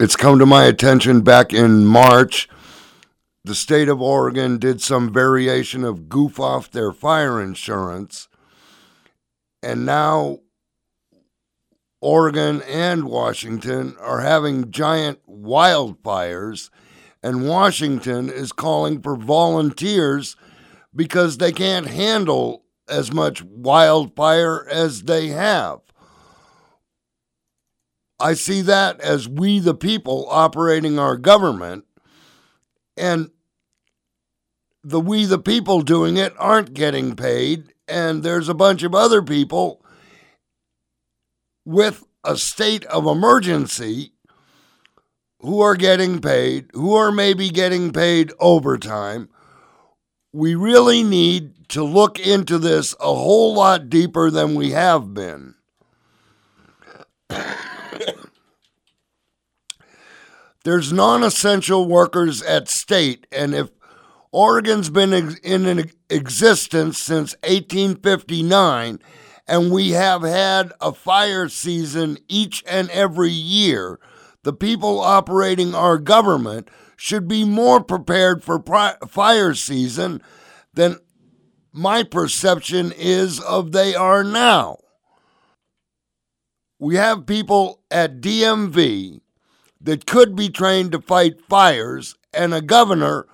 it's come to my attention back in March. The state of Oregon did some variation of goof off their fire insurance. And now Oregon and Washington are having giant wildfires, and Washington is calling for volunteers because they can't handle as much wildfire as they have. I see that as we, the people, operating our government, and the we, the people, doing it aren't getting paid, and there's a bunch of other people with a state of emergency who are getting paid, who are maybe getting paid overtime. We really need to look into this a whole lot deeper than we have been. There's non essential workers at state, and if Oregon's been in existence since 1859, and we have had a fire season each and every year, the people operating our government should be more prepared for pri- fire season than my perception is of they are now. We have people at DMV that could be trained to fight fires and a governor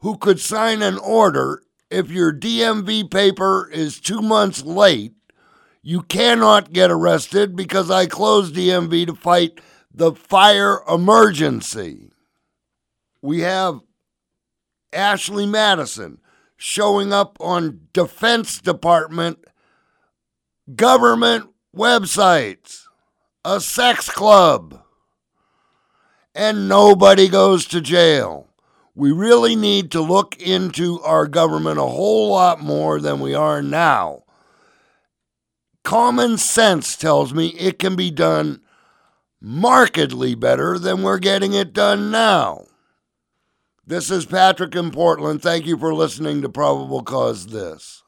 who could sign an order if your DMV paper is two months late. You cannot get arrested because I closed DMV to fight the fire emergency. We have Ashley Madison showing up on Defense Department government websites, a sex club and nobody goes to jail. We really need to look into our government a whole lot more than we are now. Common sense tells me it can be done markedly better than we're getting it done now. This is Patrick in Portland. Thank you for listening to Probable Cause This.